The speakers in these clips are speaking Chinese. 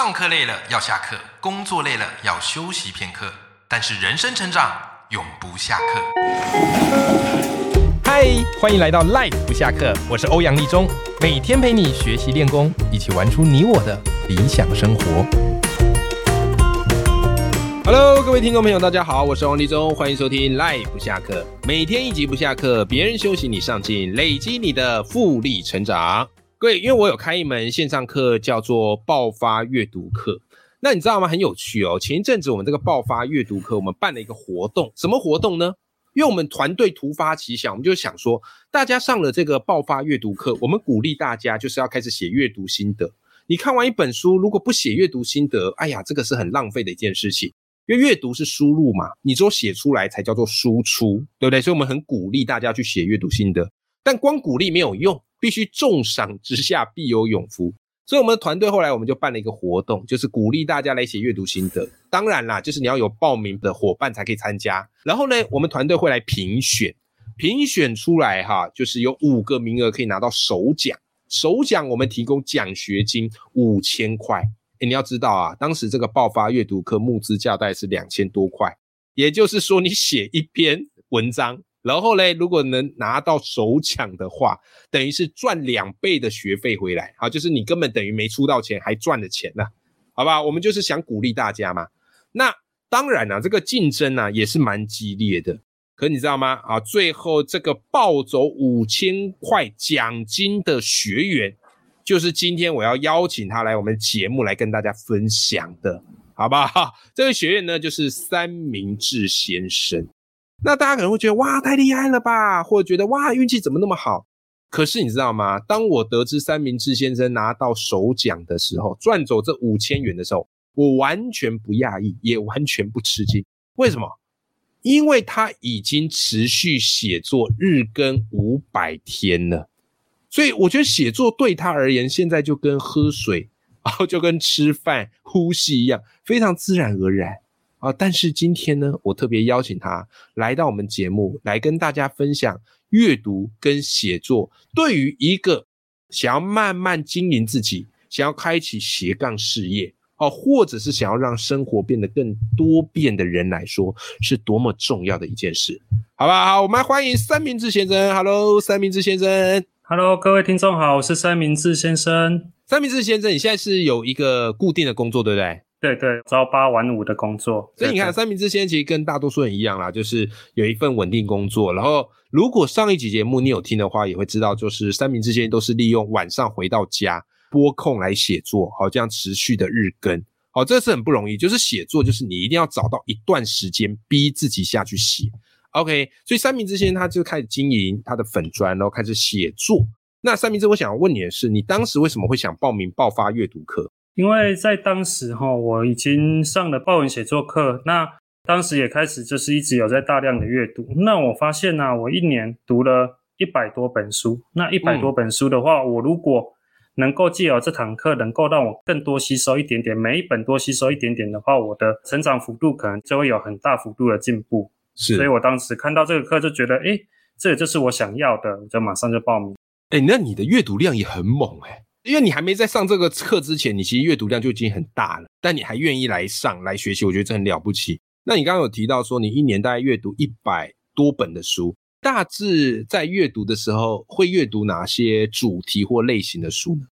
上课累了要下课，工作累了要休息片刻，但是人生成长永不下课。嗨，欢迎来到 Life 不下课，我是欧阳立中，每天陪你学习练功，一起玩出你我的理想生活。Hello，各位听众朋友，大家好，我是王立中，欢迎收听 Life 不下课，每天一集不下课，别人休息你上进，累积你的复利成长。各位，因为我有开一门线上课，叫做爆发阅读课。那你知道吗？很有趣哦。前一阵子我们这个爆发阅读课，我们办了一个活动。什么活动呢？因为我们团队突发奇想，我们就想说，大家上了这个爆发阅读课，我们鼓励大家就是要开始写阅读心得。你看完一本书，如果不写阅读心得，哎呀，这个是很浪费的一件事情。因为阅读是输入嘛，你只有写出来才叫做输出，对不对？所以我们很鼓励大家去写阅读心得。但光鼓励没有用。必须重赏之下必有勇夫，所以我们的团队后来我们就办了一个活动，就是鼓励大家来写阅读心得。当然啦，就是你要有报名的伙伴才可以参加。然后呢，我们团队会来评选，评选出来哈，就是有五个名额可以拿到首奖。首奖我们提供奖学金五千块。哎，你要知道啊，当时这个爆发阅读课募资价大概是两千多块，也就是说你写一篇文章。然后嘞，如果能拿到首抢的话，等于是赚两倍的学费回来，好，就是你根本等于没出到钱，还赚了钱呢，好吧？我们就是想鼓励大家嘛。那当然了，这个竞争呢也是蛮激烈的。可你知道吗？啊，最后这个抱走五千块奖金的学员，就是今天我要邀请他来我们节目来跟大家分享的，好不好？这位学员呢，就是三明治先生。那大家可能会觉得哇太厉害了吧，或者觉得哇运气怎么那么好？可是你知道吗？当我得知三明治先生拿到首奖的时候，赚走这五千元的时候，我完全不讶异，也完全不吃惊。为什么？因为他已经持续写作日更五百天了，所以我觉得写作对他而言，现在就跟喝水，然后就跟吃饭、呼吸一样，非常自然而然。啊！但是今天呢，我特别邀请他来到我们节目，来跟大家分享阅读跟写作对于一个想要慢慢经营自己、想要开启斜杠事业哦，或者是想要让生活变得更多变的人来说，是多么重要的一件事，好不好？我们来欢迎三明治先生。Hello，三明治先生。Hello，各位听众好，我是三明治先生。三明治先生，你现在是有一个固定的工作，对不对？对对，朝八晚五的工作，所以你看三明治现在其实跟大多数人一样啦，就是有一份稳定工作。然后如果上一集节目你有听的话，也会知道，就是三明治先生都是利用晚上回到家拨空来写作，好这样持续的日更，好这是很不容易。就是写作，就是你一定要找到一段时间逼自己下去写。OK，所以三明治先生他就开始经营他的粉砖，然后开始写作。那三明治，我想要问你的是，你当时为什么会想报名爆发阅读课？因为在当时哈，我已经上了报文写作课，那当时也开始就是一直有在大量的阅读。那我发现呢，我一年读了一百多本书。那一百多本书的话，我如果能够借由这堂课，能够让我更多吸收一点点，每一本多吸收一点点的话，我的成长幅度可能就会有很大幅度的进步。是，所以我当时看到这个课就觉得，哎，这就是我想要的，我就马上就报名。哎，那你的阅读量也很猛哎。因为你还没在上这个课之前，你其实阅读量就已经很大了，但你还愿意来上来学习，我觉得这很了不起。那你刚刚有提到说，你一年大概阅读一百多本的书，大致在阅读的时候会阅读哪些主题或类型的书呢？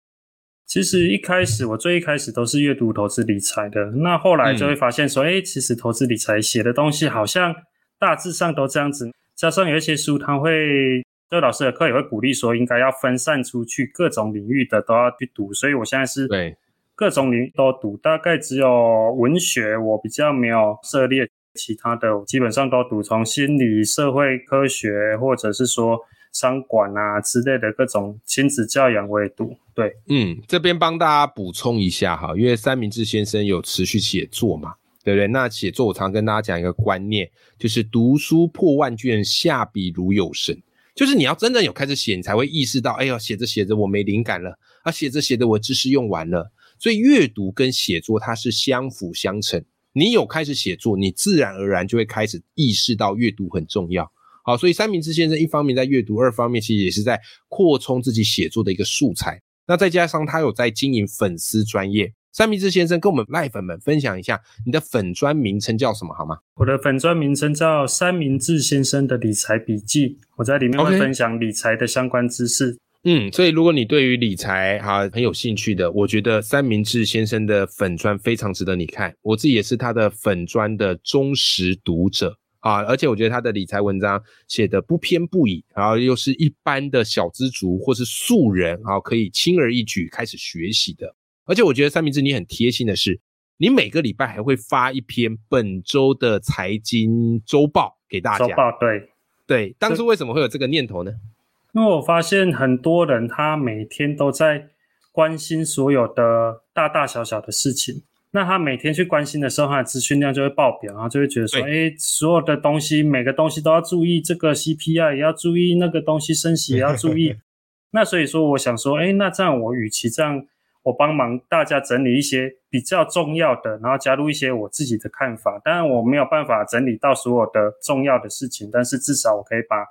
其实一开始我最一开始都是阅读投资理财的，那后来就会发现说，哎，其实投资理财写的东西好像大致上都这样子，加上有一些书它会。这个老师的课也会鼓励说，应该要分散出去，各种领域的都要去读。所以我现在是对各种领域都读，大概只有文学我比较没有涉猎，其他的基本上都读，从心理、社会科学，或者是说商管啊之类的各种亲子教养我也读。对，嗯，这边帮大家补充一下哈，因为三明治先生有持续写作嘛，对不对？那写作我常跟大家讲一个观念，就是读书破万卷，下笔如有神。就是你要真正有开始写，你才会意识到，哎呦，写着写着我没灵感了，啊，写着写着我知识用完了。所以阅读跟写作它是相辅相成。你有开始写作，你自然而然就会开始意识到阅读很重要。好，所以三明治先生一方面在阅读，二方面其实也是在扩充自己写作的一个素材。那再加上他有在经营粉丝专业，三明治先生跟我们赖粉们分享一下你的粉砖名称叫什么好吗？我的粉砖名称叫三明治先生的理财笔记，我在里面会分享理财的相关知识。嗯，所以如果你对于理财哈、很有兴趣的，我觉得三明治先生的粉砖非常值得你看。我自己也是他的粉砖的忠实读者啊，而且我觉得他的理财文章写的不偏不倚，然后又是一般的小资族或是素人啊，可以轻而易举开始学习的。而且我觉得三明治你很贴心的是，你每个礼拜还会发一篇本周的财经周报给大家。周报对，对，当初为什么会有这个念头呢？因为我发现很多人他每天都在关心所有的大大小小的事情，那他每天去关心的时候，他的资讯量就会爆表，然后就会觉得说，哎，所有的东西每个东西都要注意，这个 CPI 也要注意，那个东西升息也要注意。那所以说，我想说，哎，那这样我与其这样，我帮忙大家整理一些比较重要的，然后加入一些我自己的看法。当然我没有办法整理到所有的重要的事情，但是至少我可以把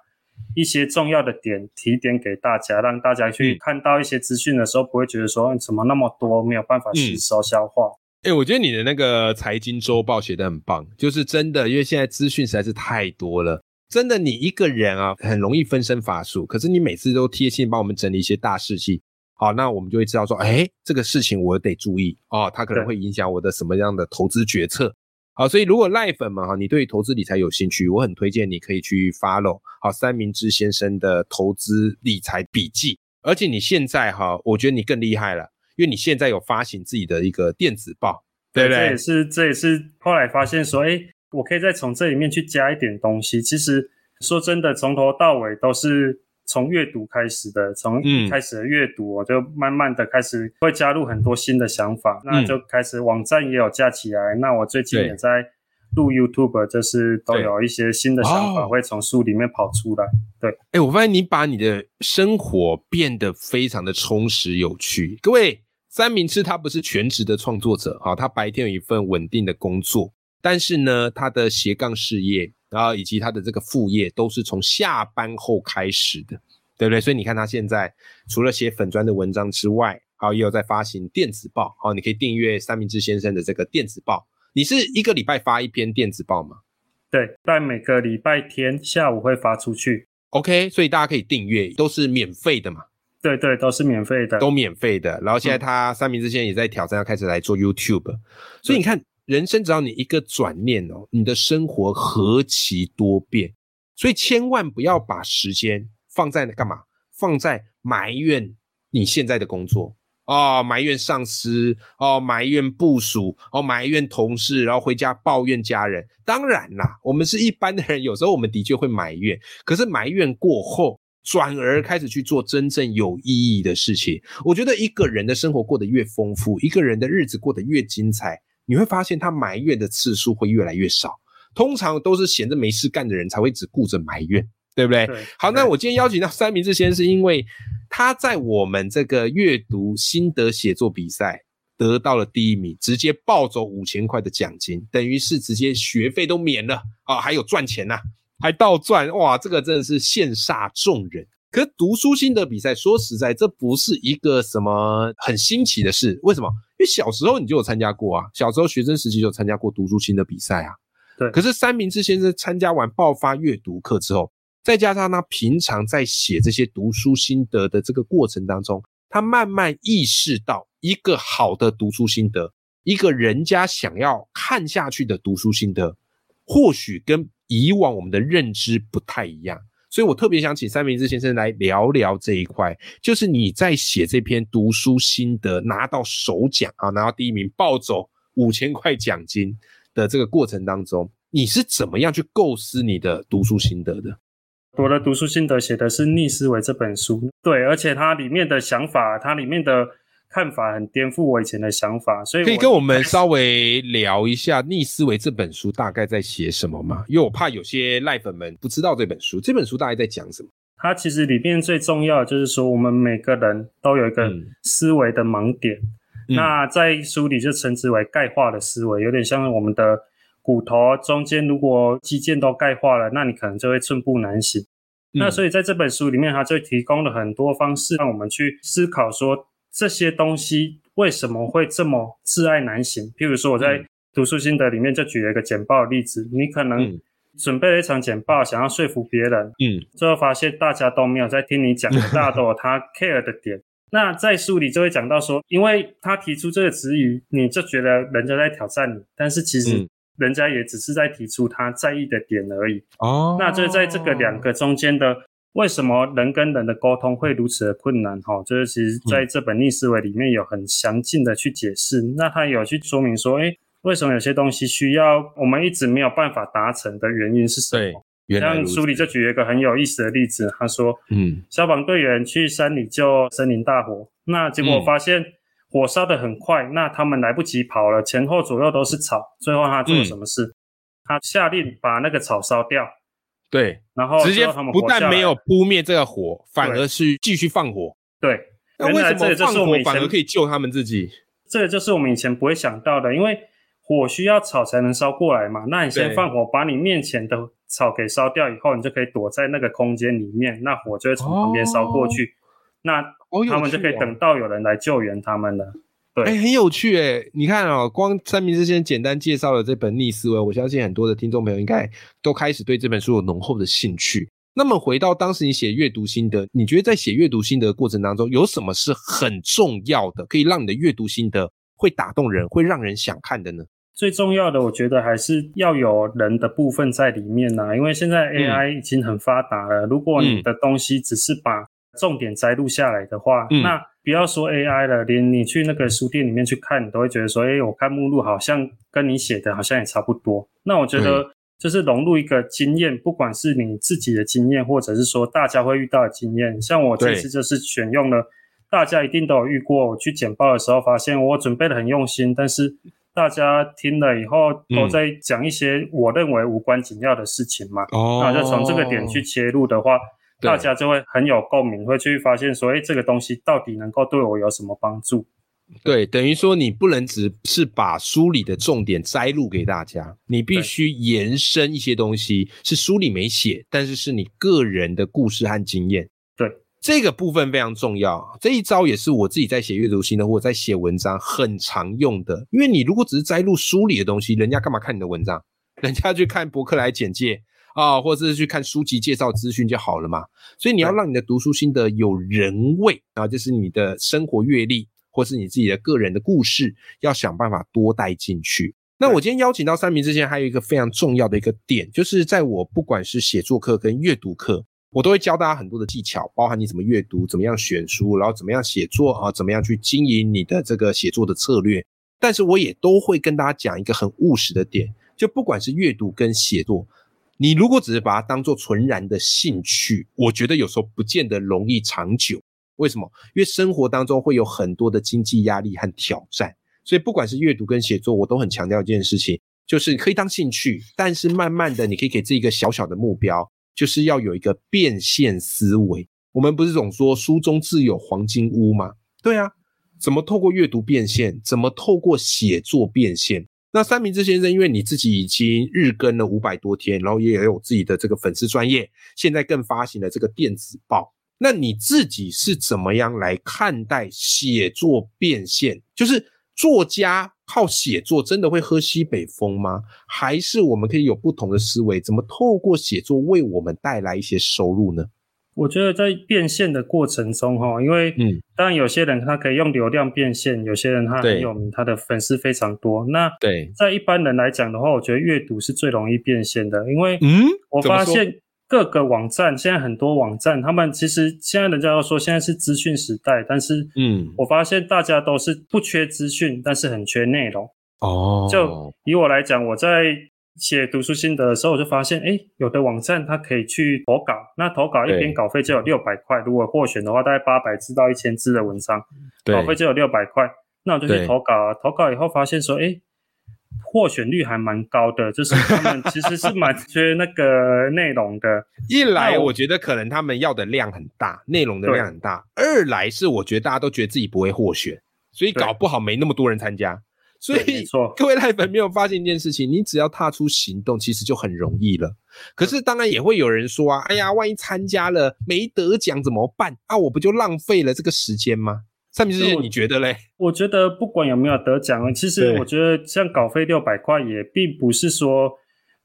一些重要的点提点给大家，让大家去嗯看到一些资讯的时候，不会觉得说嗯怎么那么多，没有办法吸收消化。哎、我觉得你的那个财经周报写的很棒，就是真的，因为现在资讯实在是太多了，真的你一个人啊很容易分身乏术，可是你每次都贴心帮我们整理一些大事情，好，那我们就会知道说，哎，这个事情我得注意哦，它可能对会影响我的什么样的投资决策。好，所以如果赖粉们哈，你对投资理财有兴趣，我很推荐你可以去 follow 好三明治先生的投资理财笔记，而且你现在哈，我觉得你更厉害了，因为你现在有发行自己的一个电子报，对不对这也？是这也是后来发现说，哎，我可以再从这里面去加一点东西。其实说真的，从头到尾都是从阅读开始的，从嗯一开始的阅读，我就慢慢的开始会加入很多新的想法，那就开始网站也有架起来。那我最近也在录 YouTube，就是都有一些新的想法哦会从书里面跑出来。对，哎，我发现你把你的生活变得非常的充实有趣。各位，三明治他不是全职的创作者啊，他白天有一份稳定的工作，但是呢，他的斜杠事业，然后以及他的这个副业，都是从下班后开始的，对不对？所以你看他现在除了写粉砖的文章之外，好，也有在发行电子报，好，你可以订阅三明治先生的这个电子报。你是一个礼拜发一篇电子报吗？对，在每个礼拜天下午会发出去。OK，所以大家可以订阅，都是免费的嘛。对对，都是免费的。都免费的。然后现在嗯他三明治现在也在挑战，要开始来做 YouTube。所以你看，人生只要你一个转念哦，你的生活何其多变。所以千万不要把时间放在干嘛？放在埋怨你现在的工作哦，埋怨上司哦，埋怨部属哦，埋怨同事，然后回家抱怨家人。当然啦，我们是一般的人，有时候我们的确会埋怨，可是埋怨过后。转而开始去做真正有意义的事情。我觉得一个人的生活过得越丰富，一个人的日子过得越精彩，你会发现他埋怨的次数会越来越少。通常都是闲着没事干的人才会只顾着埋怨，对不对？对好，那我今天邀请到三明治先生，是因为他在我们这个阅读心得写作比赛得到了第一名，直接抱走五千块的奖金，等于是直接学费都免了啊，还有赚钱呐、还倒赚，哇，这个真的是羡煞众人。可是读书心得比赛，说实在，这不是一个什么很新奇的事。为什么？因为小时候你就有参加过啊，小时候学生时期就有参加过读书心得比赛啊。对可是三明治先生参加完爆发阅读课之后，再加上他平常在写这些读书心得的这个过程当中，他慢慢意识到，一个好的读书心得，一个人家想要看下去的读书心得，或许跟以往我们的认知不太一样。所以我特别想请三明治先生来聊聊这一块，就是你在写这篇读书心得拿到首奖啊，拿到第一名，暴走五千块奖金的这个过程当中，你是怎么样去构思你的读书心得的？我的读书心得写的是《逆思维》这本书，对，而且它里面的想法，它里面的看法很颠覆我以前的想法，所以可以跟我们稍微聊一下《逆思维》这本书大概在写什么吗？因为我怕有些赖粉们不知道这本书，这本书大概在讲什么？它其实里面最重要的就是说，我们每个人都有一个嗯思维的盲点，嗯那在书里就称之为钙化的思维，有点像我们的骨头中间如果肌腱都钙化了，那你可能就会寸步难行。那所以以在这本书里面，它就提供了很多方式，让我们去思考说这些东西为什么会这么挚爱难行？譬如说我在读书心得里面就举了一个简报的例子，你可能准备了一场简报，想要说服别人，嗯，最后发现大家都没有在听你讲，大家都有他 care 的点。那在书里就会讲到说，因为他提出这个词语，你就觉得人家在挑战你，但是其实人家也只是在提出他在意的点而已。哦，那就在这个两个中间的，为什么人跟人的沟通会如此的困难？哈，就是其实在这本逆思维里面有很详尽的去解释。那他有去说明说，哎，为什么有些东西需要我们一直没有办法达成的原因是什么？像书里就举了一个很有意思的例子，他说，嗯，消防队员去山里救森林大火，那结果发现火烧得很快，那他们来不及跑了，前后左右都是草，最后他做了什么事？他下令把那个草烧掉，对，然后直接不但没有扑灭这个火，反而是继续放火。对，那为什么放火反而可以救他们自己？这个就是我们以前不会想到的，因为火需要草才能烧过来嘛，那你先放火，把你面前的。草给烧掉以后，你就可以躲在那个空间里面，那火就会从旁边烧过去，那他们就可以等到有人来救援他们了。对，哎，很有趣哎！你看哦，光三明治先简单介绍了这本逆思维，我相信很多的听众朋友应该都开始对这本书有浓厚的兴趣。那么回到当时你写阅读心得，你觉得在写阅读心得过程当中，有什么是很重要的，可以让你的阅读心得会打动人，会让人想看的呢？最重要的，我觉得还是要有人的部分在里面呐，因为现在 AI 已经很发达了。如果你的东西只是把重点摘录下来的话，那不要说 AI 了，连你去那个书店里面去看，你都会觉得说，哎，我看目录好像跟你写的好像也差不多。那我觉得就是融入一个经验，不管是你自己的经验，或者是说大家会遇到的经验。像我这次就是选用了，大家一定都有遇过。我去简报的时候，发现我准备的很用心，但是。大家听了以后都在讲一些我认为无关紧要的事情嘛，那就从这个点去切入的话，大家就会很有共鸣，会去发现说，哎，这个东西到底能够对我有什么帮助？对，等于说你不能只是把书里的重点摘录给大家，你必须延伸一些东西，是书里没写，但是是你个人的故事和经验。对这个部分非常重要，这一招也是我自己在写阅读心得或者在写文章很常用的。因为你如果只是摘录书里的东西，人家干嘛看你的文章？人家去看博客来简介啊，或者是去看书籍介绍资讯就好了嘛。所以你要让你的读书心得有人味啊，就是你的生活阅历或是你自己的个人的故事，要想办法多带进去。那我今天邀请到三明之前，还有一个非常重要的一个点，就是在我不管是写作课跟阅读课。我都会教大家很多的技巧，包含你怎么阅读，怎么样选书，然后怎么样写作啊，怎么样去经营你的这个写作的策略。但是我也都会跟大家讲一个很务实的点，就不管是阅读跟写作，你如果只是把它当做纯然的兴趣，我觉得有时候不见得容易长久。为什么？因为生活当中会有很多的经济压力和挑战，所以不管是阅读跟写作，我都很强调一件事情，就是可以当兴趣，但是慢慢的你可以给自己一个小小的目标。就是要有一个变现思维。我们不是总说书中自有黄金屋吗？对啊，怎么透过阅读变现？怎么透过写作变现？那三明治先生，因为你自己已经日更了五百多天，然后也有自己的这个粉丝专业，现在更发行了这个电子报。那你自己是怎么样来看待写作变现？就是作家。靠写作真的会喝西北风吗？还是我们可以有不同的思维？怎么透过写作为我们带来一些收入呢？我觉得在变现的过程中，哈，因为嗯，当然有些人他可以用流量变现，有些人他很有名，他的粉丝非常多。那对，在一般人来讲的话，我觉得阅读是最容易变现的，因为嗯，我发现。各个网站现在很多网站，他们其实现在人家都说现在是资讯时代，但是嗯，我发现大家都是不缺资讯，但是很缺内容。哦，就以我来讲，我在写读书心得的时候，我就发现，哎，有的网站它可以去投稿，那投稿一篇稿费就有六百块，如果获选的话，大概八百字到一千字的文章，稿费就有六百块，那我就去投稿啊，投稿以后发现说，哎。获选率还蛮高的，就是他们其实是蛮缺那个内容的。一来，我觉得可能他们要的量很大，内容的量很大；二来是我觉得大家都觉得自己不会获选，所以搞不好没那么多人参加。所以，各位赖粉没有发现一件事情，你只要踏出行动，其实就很容易了。可是，当然也会有人说啊，哎呀，万一参加了没得奖怎么办？啊，我不就浪费了这个时间吗？三明治我你觉得嘞？我觉得不管有没有得奖，其实我觉得像稿费六百块也并不是说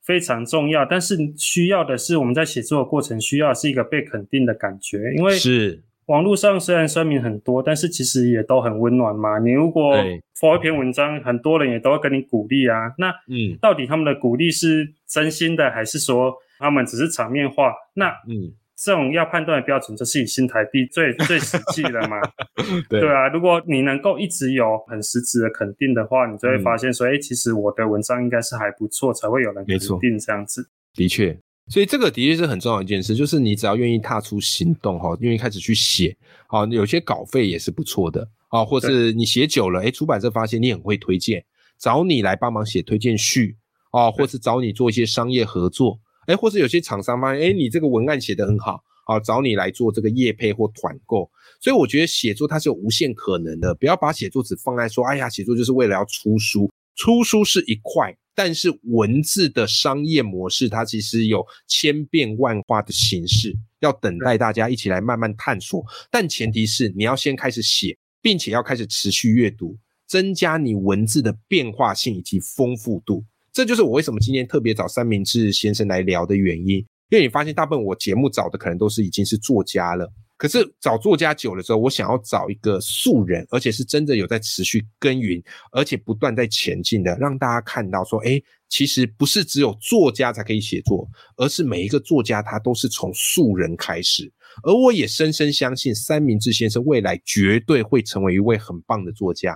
非常重要，但是需要的是我们在写作的过程需要的是一个被肯定的感觉，因为是，网络上虽然酸民很多，但是其实也都很温暖嘛。你如果对发一篇文章，很多人也都会跟你鼓励啊。那嗯到底他们的鼓励是真心的，还是说他们只是场面话？那嗯，这种要判断的标准就是以新台币最最实际的嘛。对对啊，如果你能够一直有很实质的肯定的话，你就会嗯发现说，哎、其实我的文章应该是还不错，才会有人肯定这样子。的确，所以这个的确是很重要的一件事，就是你只要愿意踏出行动哈，愿意开始去写，好，有些稿费也是不错的啊，或是你写久了，哎，出版社发现你很会推荐，找你来帮忙写推荐序啊，或是找你做一些商业合作，哎，或是有些厂商发现，哎，你这个文案写得很好，啊，找你来做这个业配或团购。所以我觉得写作它是有无限可能的，不要把写作只放在说，哎呀，写作就是为了要出书，出书是一块，但是文字的商业模式它其实有千变万化的形式，要等待大家一起来慢慢探索。但前提是你要先开始写，并且要开始持续阅读，增加你文字的变化性以及丰富度。这就是我为什么今天特别找三明治先生来聊的原因，因为你发现大部分我节目找的可能都是已经是作家了。可是找作家久了之后，我想要找一个素人，而且是真的有在持续耕耘，而且不断在前进的，让大家看到说，哎，其实不是只有作家才可以写作，而是每一个作家他都是从素人开始。而我也深深相信三明治先生未来绝对会成为一位很棒的作家，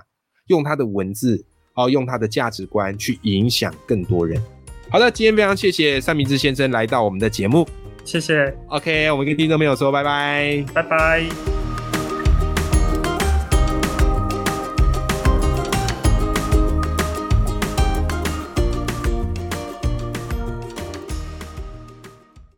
用他的文字，哦，用他的价值观去影响更多人。好的，今天非常谢谢三明治先生来到我们的节目。谢谢，OK，我们跟听众朋友说拜拜。拜拜。